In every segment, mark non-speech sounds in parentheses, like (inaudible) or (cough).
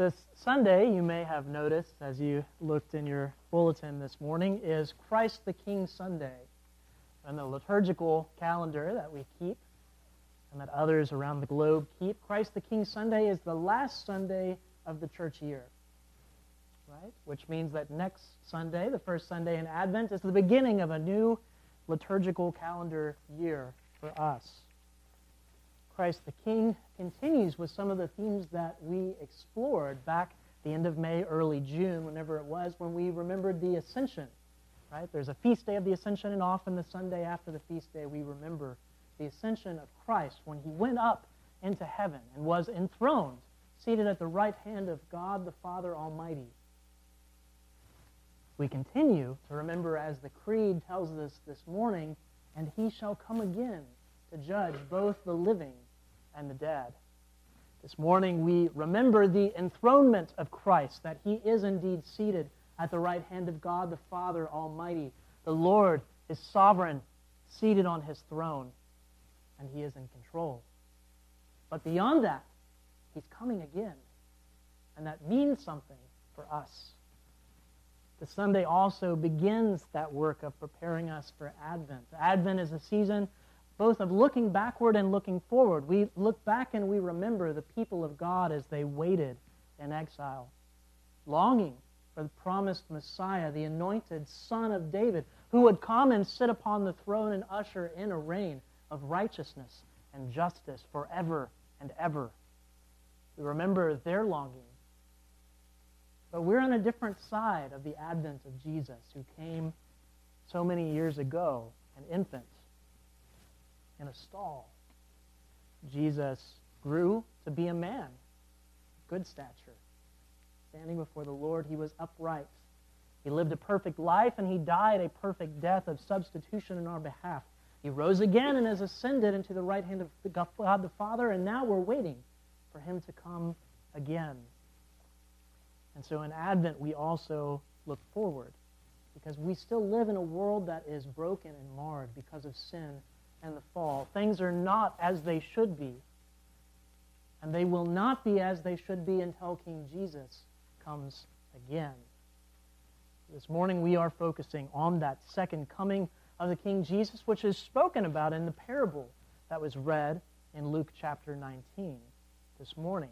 this Sunday, you may have noticed as you looked in your bulletin this morning, is Christ the King Sunday. And the liturgical calendar that we keep and that others around the globe keep, Christ the King Sunday is the last Sunday of the church year. Right? Which means that next Sunday, the first Sunday in Advent, is the beginning of a new liturgical calendar year for us. Christ the King continues with some of the themes that we explored back the end of May, early June, whenever it was, when we remembered the Ascension. Right? There's a feast day of the Ascension, and often the Sunday after the feast day, we remember the ascension of Christ when he went up into heaven and was enthroned, seated at the right hand of God the Father Almighty. We continue to remember, as the Creed tells us this morning, and he shall come again to judge both the living and the dead. This morning we remember the enthronement of Christ, that he is indeed seated at the right hand of God the Father Almighty. The Lord is sovereign, seated on his throne, and he is in control. But beyond that, he's coming again, and that means something for us. The Sunday also begins that work of preparing us for Advent. Advent is a season both of looking backward and looking forward. We look back and we remember the people of God as they waited in exile, longing for the promised Messiah, the anointed Son of David, who would come and sit upon the throne and usher in a reign of righteousness and justice forever and ever. We remember their longing. But we're on a different side of the advent of Jesus, who came so many years ago, an infant in a stall. Jesus grew to be a man, good stature. Standing before the Lord, he was upright. He lived a perfect life and he died a perfect death of substitution in our behalf. He rose again and has ascended into the right hand of God the Father, and now we're waiting for him to come again. And so in Advent, we also look forward because we still live in a world that is broken and marred because of sin and the fall. Things are not as they should be. And they will not be as they should be until King Jesus comes again. This morning we are focusing on that second coming of the King Jesus, which is spoken about in the parable that was read in Luke chapter 19 this morning.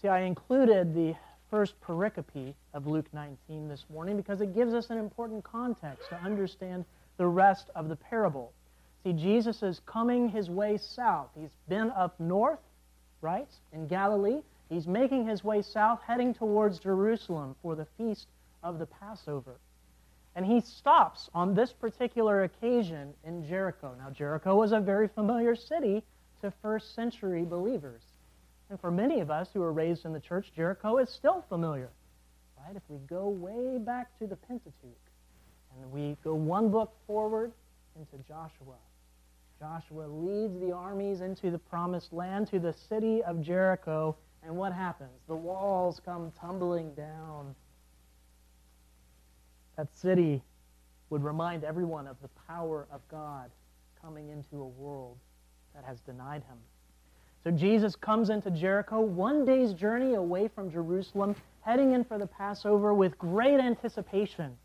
See, I included the first pericope of Luke 19 this morning because it gives us an important context to understand the rest of the parable. See, Jesus is coming his way south. He's been up north, right, in Galilee. He's making his way south, heading towards Jerusalem for the feast of the Passover. And he stops on this particular occasion in Jericho. Now, Jericho was a very familiar city to first century believers. And for many of us who were raised in the church, Jericho is still familiar. Right? If we go way back to the Pentateuch, and we go one book forward into Joshua. Joshua leads the armies into the promised land, to the city of Jericho. And what happens? The walls come tumbling down. That city would remind everyone of the power of God coming into a world that has denied him. So Jesus comes into Jericho, one day's journey away from Jerusalem, heading in for the Passover with great anticipation.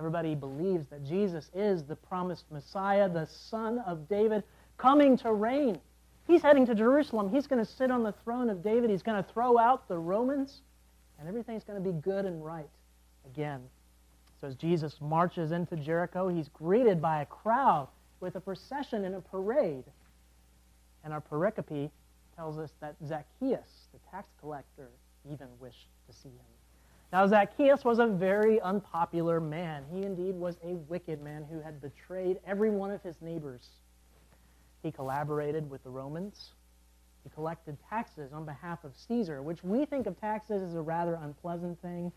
Everybody believes that Jesus is the promised Messiah, the Son of David, coming to reign. He's heading to Jerusalem. He's going to sit on the throne of David. He's going to throw out the Romans, and everything's going to be good and right again. So as Jesus marches into Jericho, he's greeted by a crowd with a procession and a parade. And our pericope tells us that Zacchaeus, the tax collector, even wished to see him. Now, Zacchaeus was a very unpopular man. He indeed was a wicked man who had betrayed every one of his neighbors. He collaborated with the Romans. He collected taxes on behalf of Caesar, which we think of taxes as a rather unpleasant thing.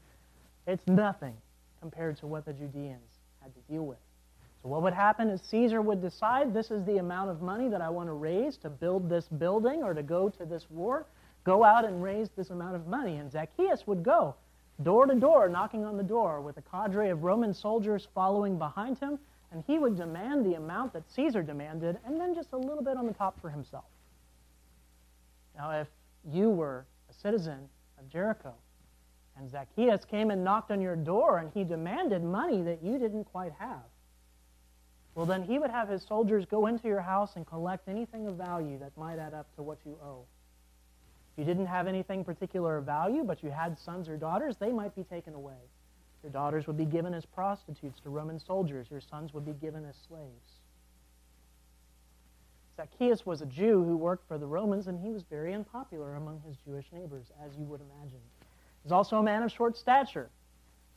It's nothing compared to what the Judeans had to deal with. So, what would happen is Caesar would decide this is the amount of money that I want to raise to build this building or to go to this war. Go out and raise this amount of money. And Zacchaeus would go door to door, knocking on the door with a cadre of Roman soldiers following behind him, and he would demand the amount that Caesar demanded, and then just a little bit on the top for himself. Now, if you were a citizen of Jericho. And Zacchaeus came and knocked on your door, and he demanded money that you didn't quite have. Well, then he would have his soldiers go into your house and collect anything of value that might add up to what you owe. If you didn't have anything particular of value, but you had sons or daughters, they might be taken away. Your daughters would be given as prostitutes to Roman soldiers. Your sons would be given as slaves. Zacchaeus was a Jew who worked for the Romans, and he was very unpopular among his Jewish neighbors, as you would imagine. He was also a man of short stature.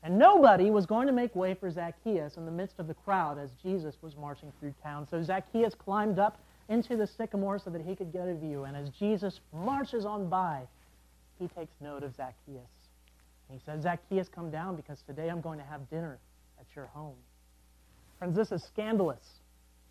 And nobody was going to make way for Zacchaeus in the midst of the crowd as Jesus was marching through town. So Zacchaeus climbed up into the sycamore so that he could get a view. And as Jesus marches on by, he takes note of Zacchaeus. He says, Zacchaeus, come down because today I'm going to have dinner at your home. Friends, this is scandalous.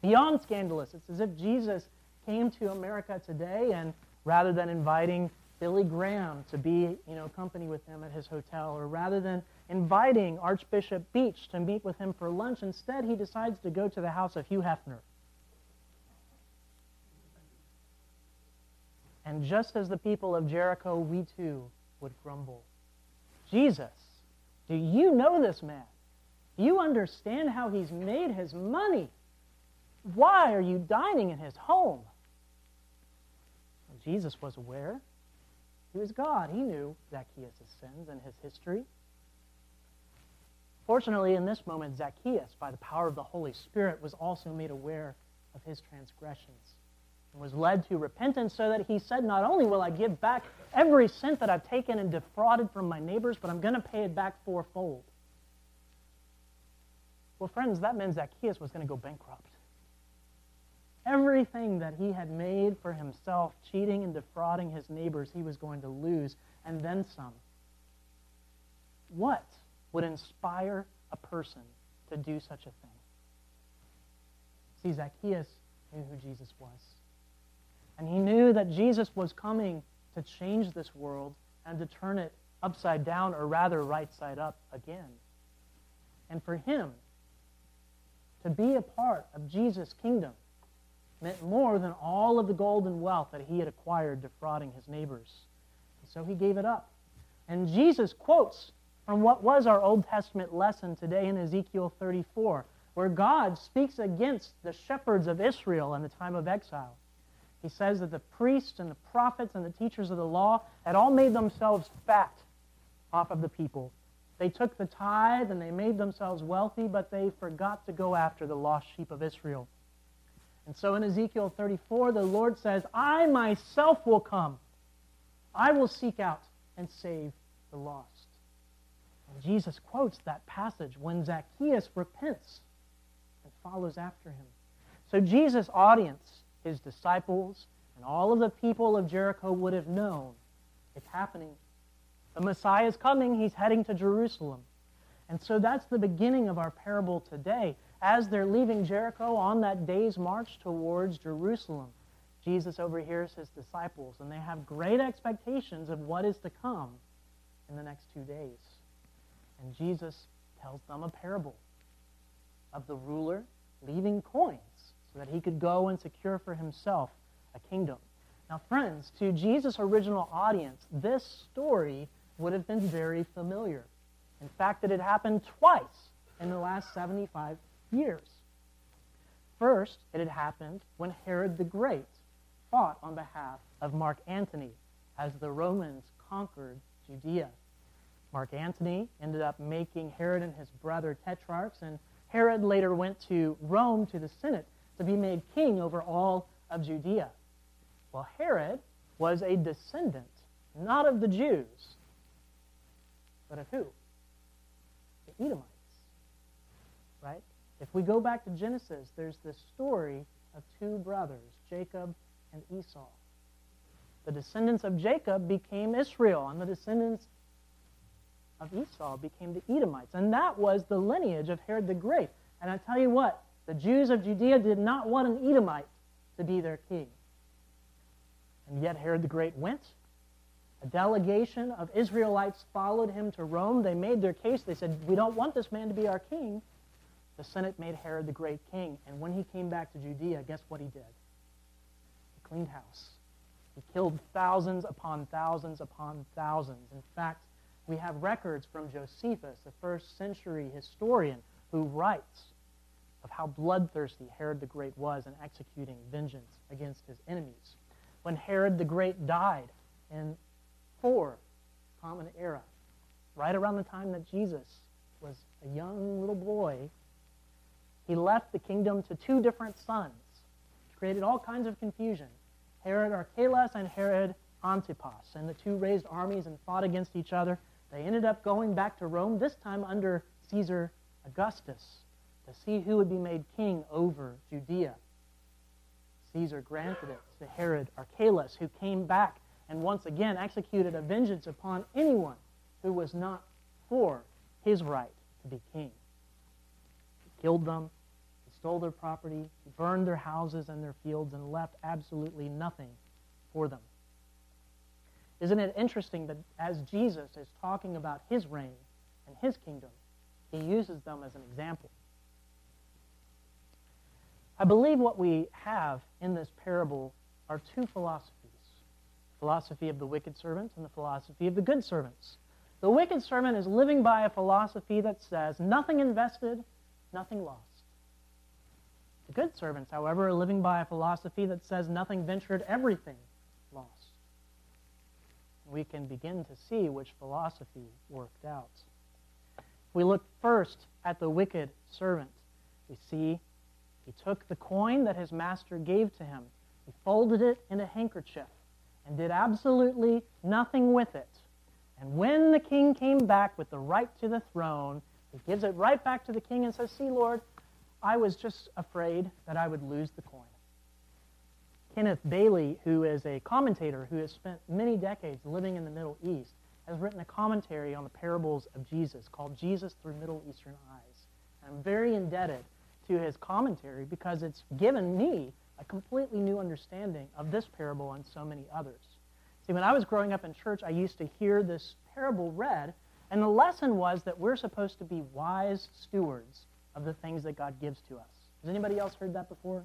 Beyond scandalous. It's as if Jesus came to America today and rather than inviting Billy Graham to be, you know, company with him at his hotel, or rather than inviting Archbishop Beach to meet with him for lunch, instead he decides to go to the house of Hugh Hefner. And just as the people of Jericho, we too would grumble. Jesus, do you know this man? Do you understand how he's made his money? Why are you dining in his home? Jesus was aware. He was God. He knew Zacchaeus' sins and his history. Fortunately, in this moment, Zacchaeus, by the power of the Holy Spirit, was also made aware of his transgressions and was led to repentance so that he said, Not only will I give back every cent that I've taken and defrauded from my neighbors, but I'm going to pay it back fourfold. Well, friends, that meant Zacchaeus was going to go bankrupt. Everything that he had made for himself, cheating and defrauding his neighbors, he was going to lose, and then some. What would inspire a person to do such a thing? See, Zacchaeus knew who Jesus was. And he knew that Jesus was coming to change this world and to turn it upside down, or rather right side up again. And for him to be a part of Jesus' kingdom meant more than all of the gold and wealth that he had acquired defrauding his neighbors. And so he gave it up. And Jesus quotes from what was our Old Testament lesson today in Ezekiel 34, where God speaks against the shepherds of Israel in the time of exile. He says that the priests and the prophets and the teachers of the law had all made themselves fat off of the people. They took the tithe and they made themselves wealthy, but they forgot to go after the lost sheep of Israel. And so in Ezekiel 34, the Lord says, I myself will come. I will seek out and save the lost. And Jesus quotes that passage when Zacchaeus repents and follows after him. So Jesus' audience, his disciples, and all of the people of Jericho would have known it's happening. The Messiah is coming. He's heading to Jerusalem. And so that's the beginning of our parable today as they're leaving Jericho on that day's march towards Jerusalem, Jesus overhears his disciples, and they have great expectations of what is to come in the next two days. And Jesus tells them a parable of the ruler leaving coins so that he could go and secure for himself a kingdom. Now, friends, to Jesus' original audience, this story would have been very familiar. In fact, it had happened twice in the last 75 years. First, it had happened when Herod the Great fought on behalf of Mark Antony as the Romans conquered Judea. Mark Antony ended up making Herod and his brother tetrarchs, and Herod later went to Rome to the Senate to be made king over all of Judea. Well, Herod was a descendant, not of the Jews, but of who? The Edomites, right? If we go back to Genesis, there's this story of two brothers, Jacob and Esau. The descendants of Jacob became Israel, and the descendants of Esau became the Edomites. And that was the lineage of Herod the Great. And I tell you what, the Jews of Judea did not want an Edomite to be their king. And yet Herod the Great went. A delegation of Israelites followed him to Rome. They made their case. They said, We don't want this man to be our king the Senate made Herod the great king. And when he came back to Judea, guess what he did? He cleaned house. He killed thousands upon thousands upon thousands. In fact, we have records from Josephus, the first century historian, who writes of how bloodthirsty Herod the Great was in executing vengeance against his enemies. When Herod the Great died in 4 Common Era, right around the time that Jesus was a young little boy, he left the kingdom to two different sons, created all kinds of confusion. Herod Archelaus and Herod Antipas, and the two raised armies and fought against each other. They ended up going back to Rome, this time under Caesar Augustus, to see who would be made king over Judea. Caesar granted it to Herod Archelaus, who came back and once again executed a vengeance upon anyone who was not for his right to be king. He killed them, he stole their property, he burned their houses and their fields, and left absolutely nothing for them. Isn't it interesting that as Jesus is talking about his reign and his kingdom, he uses them as an example? I believe what we have in this parable are two philosophies the philosophy of the wicked servant and the philosophy of the good servants. The wicked servant is living by a philosophy that says nothing invested, nothing lost. The good servants, however, are living by a philosophy that says nothing ventured, everything lost. We can begin to see which philosophy worked out. If We look first at the wicked servant. We see he took the coin that his master gave to him, he folded it in a handkerchief, and did absolutely nothing with it. And when the king came back with the right to the throne, he gives it right back to the king and says, See, Lord, I was just afraid that I would lose the coin. Kenneth Bailey, who is a commentator who has spent many decades living in the Middle East, has written a commentary on the parables of Jesus called Jesus Through Middle Eastern Eyes. I'm very indebted to his commentary because it's given me a completely new understanding of this parable and so many others. See, when I was growing up in church, I used to hear this parable read, and the lesson was that we're supposed to be wise stewards of the things that God gives to us. Has anybody else heard that before?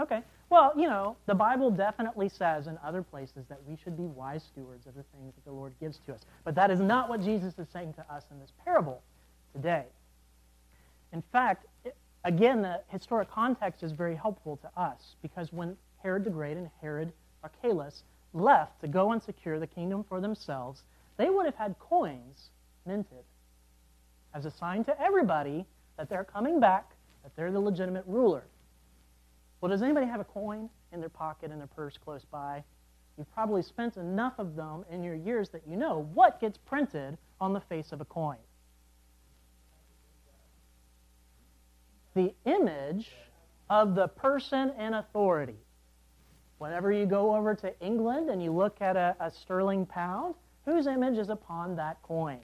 Okay. Well, you know, the Bible definitely says in other places that we should be wise stewards of the things that the Lord gives to us. But that is not what Jesus is saying to us in this parable today. In fact, Again, the historic context is very helpful to us because when Herod the Great and Herod Archelaus left to go and secure the kingdom for themselves, they would have had coins minted as a sign to everybody that they're coming back, that they're the legitimate ruler. Well, does anybody have a coin in their pocket, in their purse close by? You've probably spent enough of them in your years that you know what gets printed on the face of a coin. The image of the person in authority. Whenever you go over to England and you look at a, a sterling pound, whose image is upon that coin?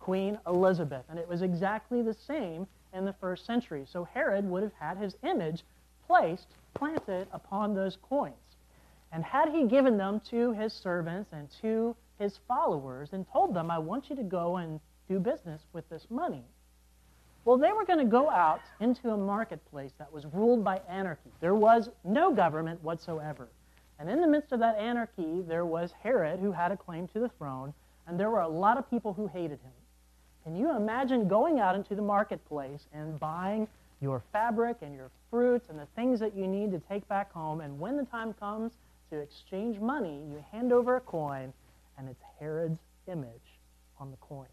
Queen Elizabeth. And it was exactly the same in the first century. So Herod would have had his image placed, planted upon those coins. And had he given them to his servants and to his followers and told them, I want you to go and do business with this money, well, they were going to go out into a marketplace that was ruled by anarchy. There was no government whatsoever. And in the midst of that anarchy, there was Herod, who had a claim to the throne, and there were a lot of people who hated him. Can you imagine going out into the marketplace and buying your fabric and your fruits and the things that you need to take back home, and when the time comes to exchange money, you hand over a coin, and it's Herod's image on the coin?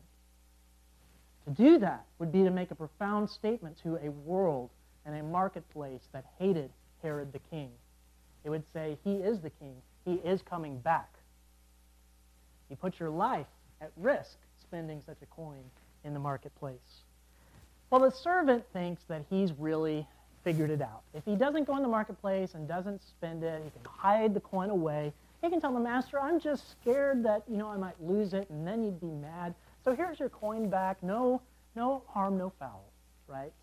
To do that would be to make a profound statement to a world and a marketplace that hated Herod the king. It would say, He is the king. He is coming back. You put your life at risk spending such a coin in the marketplace. Well, the servant thinks that he's really figured it out. If he doesn't go in the marketplace and doesn't spend it, he can hide the coin away. He can tell the master, I'm just scared that, you know, I might lose it, and then you'd be mad. So here's your coin back. No, no harm, no foul, right?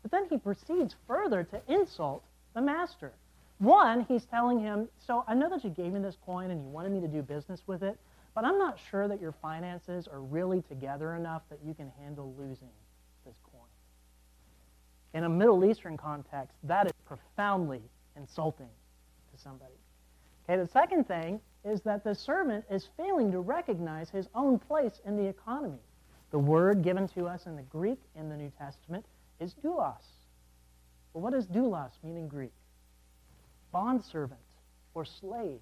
But then he proceeds further to insult the master. One, he's telling him, So I know that you gave me this coin and you wanted me to do business with it, but I'm not sure that your finances are really together enough that you can handle losing this coin. In a Middle Eastern context, that is profoundly insulting to somebody. Okay, the second thing is that the servant is failing to recognize his own place in the economy. The word given to us in the Greek in the New Testament is doulos. But what does doulos mean in Greek? Bondservant or slave.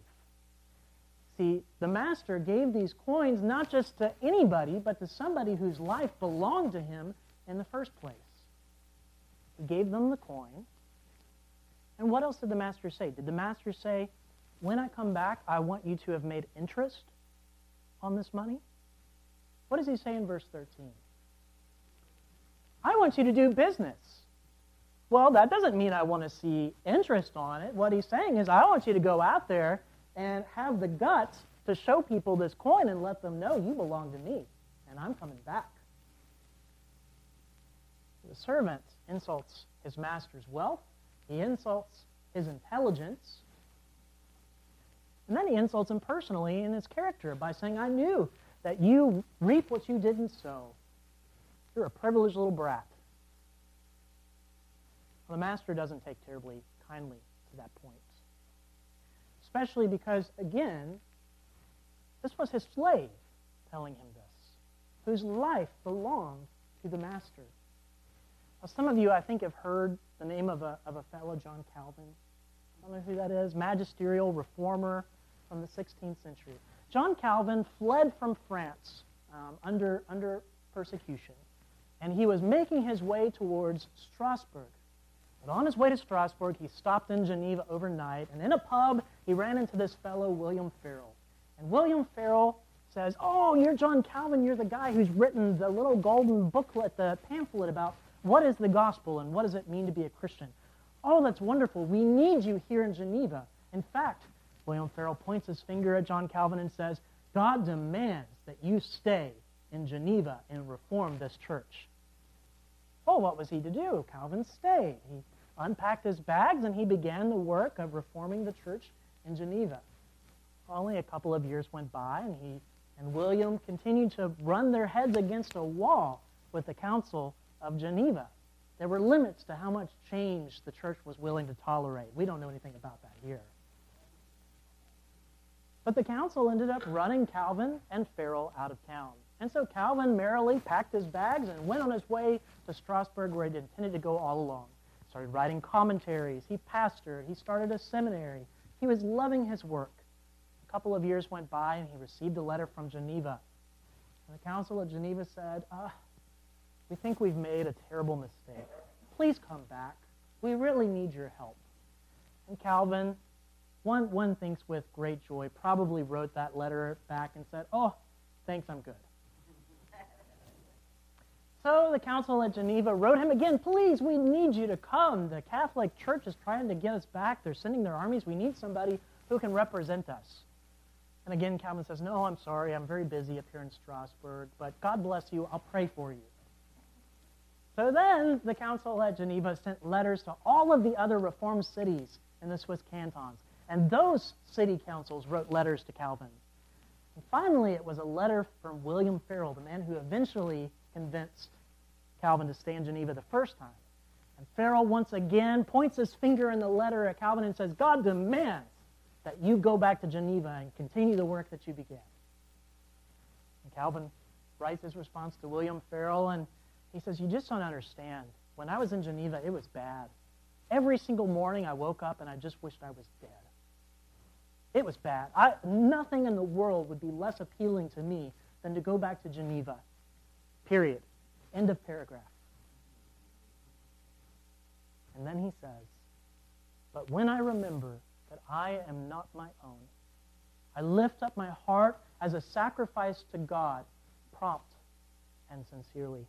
See, the master gave these coins not just to anybody, but to somebody whose life belonged to him in the first place. He gave them the coin. And what else did the master say? Did the master say, when I come back, I want you to have made interest on this money? What does he say in verse 13? I want you to do business. Well, that doesn't mean I want to see interest on it. What he's saying is, I want you to go out there and have the guts to show people this coin and let them know you belong to me and I'm coming back. The servant insults his master's wealth, he insults his intelligence, and then he insults him personally in his character by saying, I knew that you reap what you didn't sow. You're a privileged little brat. Well, the master doesn't take terribly kindly to that point. Especially because, again, this was his slave telling him this, whose life belonged to the master. Now, some of you, I think, have heard the name of a, of a fellow, John Calvin. I don't know who that is. Magisterial reformer from the 16th century. John Calvin fled from France um, under, under persecution, and he was making his way towards Strasbourg. But on his way to Strasbourg, he stopped in Geneva overnight, and in a pub, he ran into this fellow, William Farel. And William Farel says, Oh, you're John Calvin. You're the guy who's written the little golden booklet, the pamphlet about what is the gospel and what does it mean to be a Christian. Oh, that's wonderful. We need you here in Geneva. In fact, William Farel points his finger at John Calvin and says, God demands that you stay in Geneva and reform this church. Well, what was he to do? Calvin stayed. He unpacked his bags and he began the work of reforming the church in Geneva. Only a couple of years went by and he and William continued to run their heads against a wall with the Council of Geneva. There were limits to how much change the church was willing to tolerate. We don't know anything about that here. But the council ended up running Calvin and Farel out of town. And so Calvin merrily packed his bags and went on his way to Strasbourg where he'd intended to go all along. Started writing commentaries. He pastored. He started a seminary. He was loving his work. A couple of years went by and he received a letter from Geneva. And the Council of Geneva said, uh, We think we've made a terrible mistake. Please come back. We really need your help. And Calvin one, one thinks with great joy, probably wrote that letter back and said, Oh, thanks, I'm good. so the council at Geneva wrote him again, Please, we need you to come. The Catholic Church is trying to get us back. They're sending their armies. We need somebody who can represent us. And again, Calvin says, No, I'm sorry. I'm very busy up here in Strasbourg, but God bless you. I'll pray for you. So then the council at Geneva sent letters to all of the other reformed cities in the Swiss cantons and those city councils wrote letters to Calvin. And finally, it was a letter from William Farel, the man who eventually convinced Calvin to stay in Geneva the first time. And Farel once again points his finger in the letter at Calvin and says, God demands that you go back to Geneva and continue the work that you began. And Calvin writes his response to William Farel, and he says, You just don't understand. When I was in Geneva, it was bad. Every single morning I woke up and I just wished I was dead. It was bad. I, nothing in the world would be less appealing to me than to go back to Geneva. Period. End of paragraph. And then he says, But when I remember that I am not my own, I lift up my heart as a sacrifice to God, prompt and sincerely.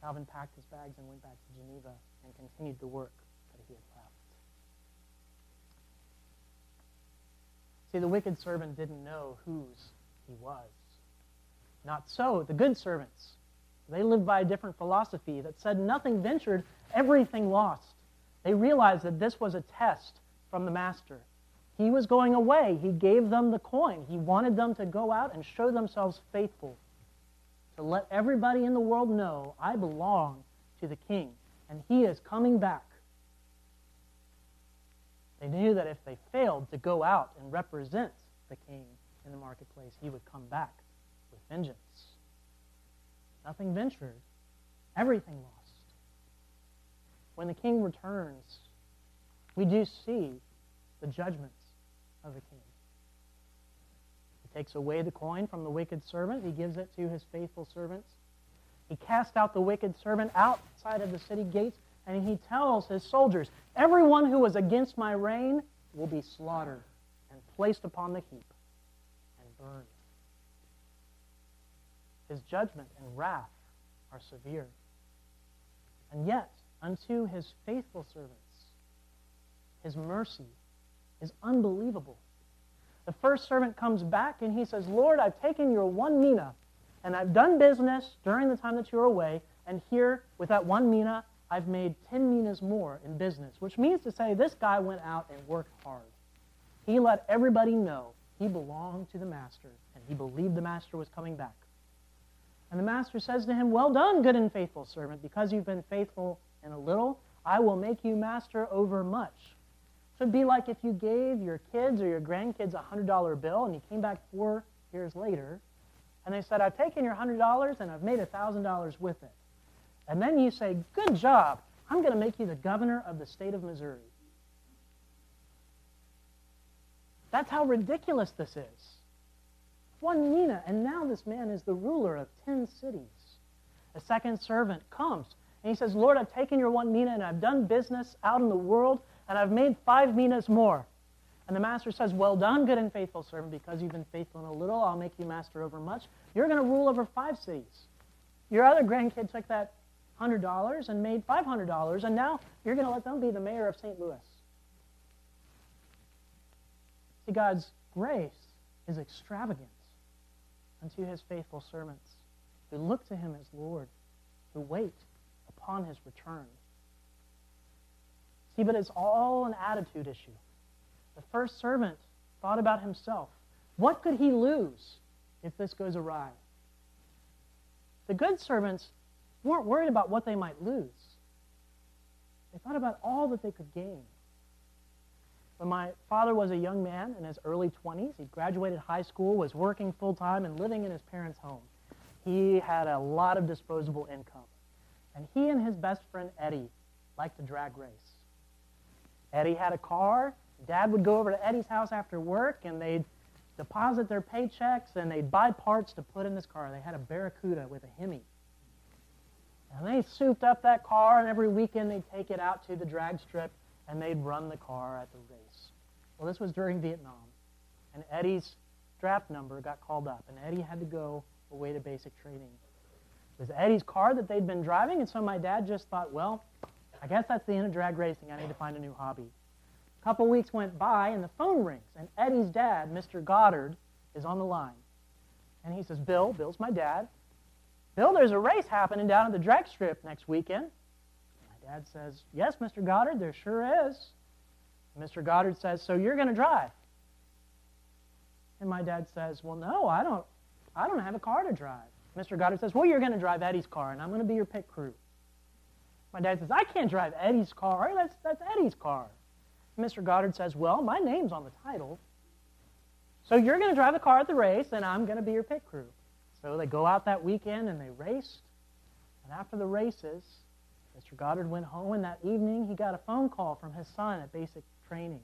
Calvin packed his bags and went back to Geneva and continued the work that he had left. See, the wicked servant didn't know whose he was. Not so, the good servants. They lived by a different philosophy that said nothing ventured, everything lost. They realized that this was a test from the master. He was going away. He gave them the coin. He wanted them to go out and show themselves faithful, to let everybody in the world know I belong to the king, and he is coming back. They knew that if they failed to go out and represent the king in the marketplace, he would come back with vengeance. Nothing ventured, everything lost. When the king returns, we do see the judgments of the king. He takes away the coin from the wicked servant, he gives it to his faithful servants. He casts out the wicked servant outside of the city gates, and he tells his soldiers, Everyone who was against my reign will be slaughtered and placed upon the heap and burned. His judgment and wrath are severe. And yet, unto his faithful servants, his mercy is unbelievable. The first servant comes back and he says, Lord, I've taken your one mina and I've done business during the time that you were away, and here, with that one mina, I've made 10 minas more in business, which means to say this guy went out and worked hard. He let everybody know he belonged to the master, and he believed the master was coming back. And the master says to him, Well done, good and faithful servant. Because you've been faithful in a little, I will make you master over much. So it'd be like if you gave your kids or your grandkids a $100 bill and you came back four years later and they said, I've taken your $100 and I've made $1,000 with it. And then you say, Good job. I'm going to make you the governor of the state of Missouri. That's how ridiculous this is. One mina, and now this man is the ruler of 10 cities. A second servant comes and he says, Lord, I've taken your one mina and I've done business out in the world and I've made five minas more. And the master says, Well done, good and faithful servant, because you've been faithful in a little, I'll make you master over much. You're going to rule over five cities. Your other grandkid took that $100 and made $500, and now you're going to let them be the mayor of St. Louis. See, God's grace is extravagant unto his faithful servants who look to him as Lord, who wait upon his return. See, but it's all an attitude issue. The first servant thought about himself. What could he lose if this goes awry? The good servants weren't worried about what they might lose. They thought about all that they could gain. When my father was a young man in his early 20s, he graduated high school, was working full time, and living in his parents' home. He had a lot of disposable income. And he and his best friend Eddie liked to drag race. Eddie had a car. Dad would go over to Eddie's house after work, and they'd deposit their paychecks, and they'd buy parts to put in this car. They had a Barracuda with a Hemi. And they souped up that car, and every weekend they'd take it out to the drag strip and they'd run the car at the race. Well, this was during Vietnam, and Eddie's draft number got called up, and Eddie had to go away to basic training. It was Eddie's car that they'd been driving, and so my dad just thought, well, I guess that's the end of drag racing. I need to find a new hobby. A couple weeks went by, and the phone rings, and Eddie's dad, Mr. Goddard, is on the line. And he says, Bill, Bill's my dad. Bill, there's a race happening down at the drag strip next weekend. My dad says, Yes, Mr. Goddard, there sure is. Mr. Goddard says, So you're going to drive? And my dad says, Well, no, I don't, I don't have a car to drive. Mr. Goddard says, Well, you're going to drive Eddie's car, and I'm going to be your pit crew. My dad says, I can't drive Eddie's car. That's, that's Eddie's car. Mr. Goddard says, Well, my name's on the title. So you're going to drive the car at the race, and I'm going to be your pit crew. So they go out that weekend and they raced. And after the races, Mr. Goddard went home, and that evening he got a phone call from his son at basic training.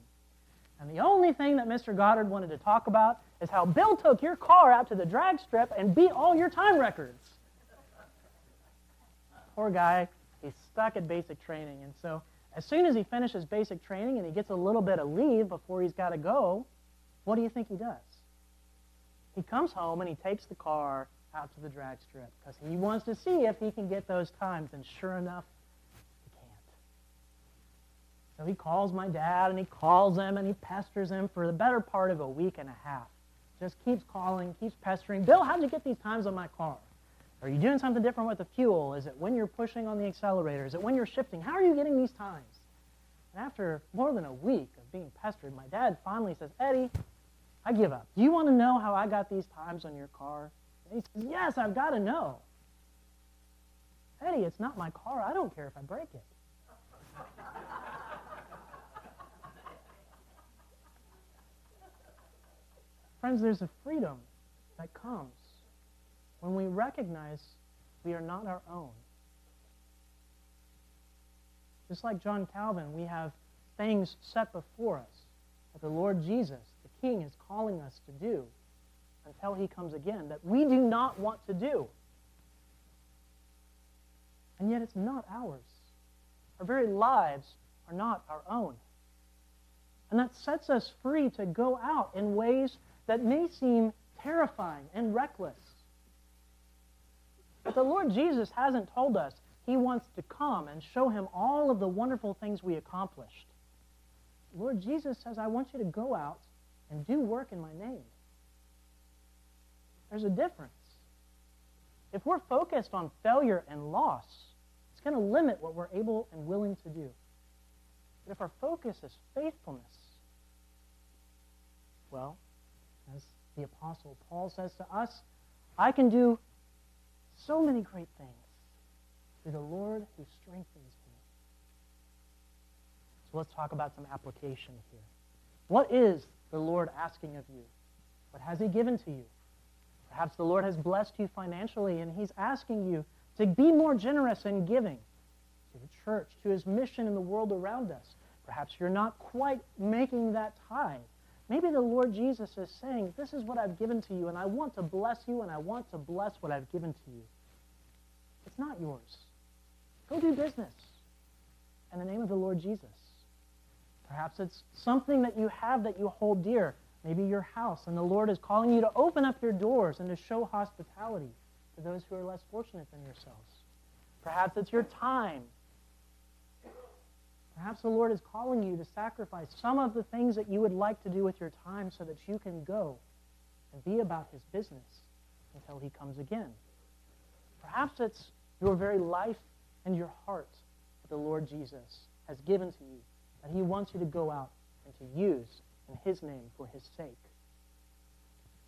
And the only thing that Mr. Goddard wanted to talk about is how Bill took your car out to the drag strip and beat all your time records. Poor guy, he's stuck at basic training. And so, as soon as he finishes basic training and he gets a little bit of leave before he's got to go, what do you think he does? He comes home and he takes the car out to the drag strip because he wants to see if he can get those times. And sure enough, he can't. So he calls my dad and he calls him and he pesters him for the better part of a week and a half. Just keeps calling, keeps pestering. Bill, how'd you get these times on my car? Are you doing something different with the fuel? Is it when you're pushing on the accelerator? Is it when you're shifting? How are you getting these times? And after more than a week of being pestered, my dad finally says, Eddie, I give up. Do you want to know how I got these times on your car? And he says, Yes, I've got to know. Eddie, it's not my car. I don't care if I break it. (laughs) Friends, there's a freedom that comes when we recognize we are not our own. Just like John Calvin, we have things set before us that the Lord Jesus King, is calling us to do until he comes again that we do not want to do. And yet it's not ours. Our very lives are not our own. And that sets us free to go out in ways that may seem terrifying and reckless. But the Lord Jesus hasn't told us he wants to come and show him all of the wonderful things we accomplished. Lord Jesus says, I want you to go out and do work in my name. There's a difference. If we're focused on failure and loss, it's going to limit what we're able and willing to do. But if our focus is faithfulness, well, as the Apostle Paul says to us, I can do so many great things through the Lord who strengthens me. So let's talk about some application here. What is the Lord asking of you? What has he given to you? Perhaps the Lord has blessed you financially and He's asking you to be more generous in giving to the church, to His mission in the world around us. Perhaps you're not quite making that tithe. Maybe the Lord Jesus is saying, This is what I've given to you, and I want to bless you, and I want to bless what I've given to you. It's not yours. Go do business in the name of the Lord Jesus. Perhaps it's something that you have that you hold dear maybe your house, and the Lord is calling you to open up your doors and to show hospitality to those who are less fortunate than yourselves. Perhaps it's your time. Perhaps the Lord is calling you to sacrifice some of the things that you would like to do with your time so that you can go and be about his business until he comes again. Perhaps it's your very life and your heart that the Lord Jesus has given to you, he wants you to go out and to use in his name for his sake.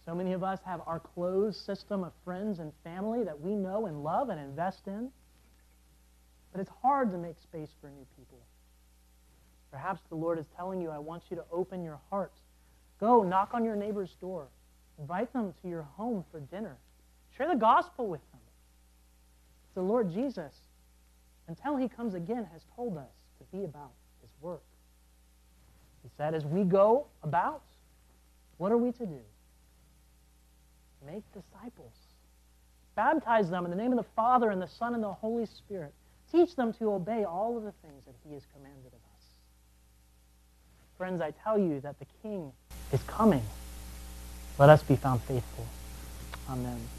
So many of us have our closed system of friends and family that we know and love and invest in. But it's hard to make space for new people. Perhaps the Lord is telling you, I want you to open your heart. Go knock on your neighbor's door. Invite them to your home for dinner. Share the gospel with them. The Lord Jesus, until he comes again, has told us to be about his work. He said, as we go about, what are we to do? Make disciples. Baptize them in the name of the Father and the Son and the Holy Spirit. Teach them to obey all of the things that he has commanded of us. Friends, I tell you that the King is coming. Let us be found faithful. Amen.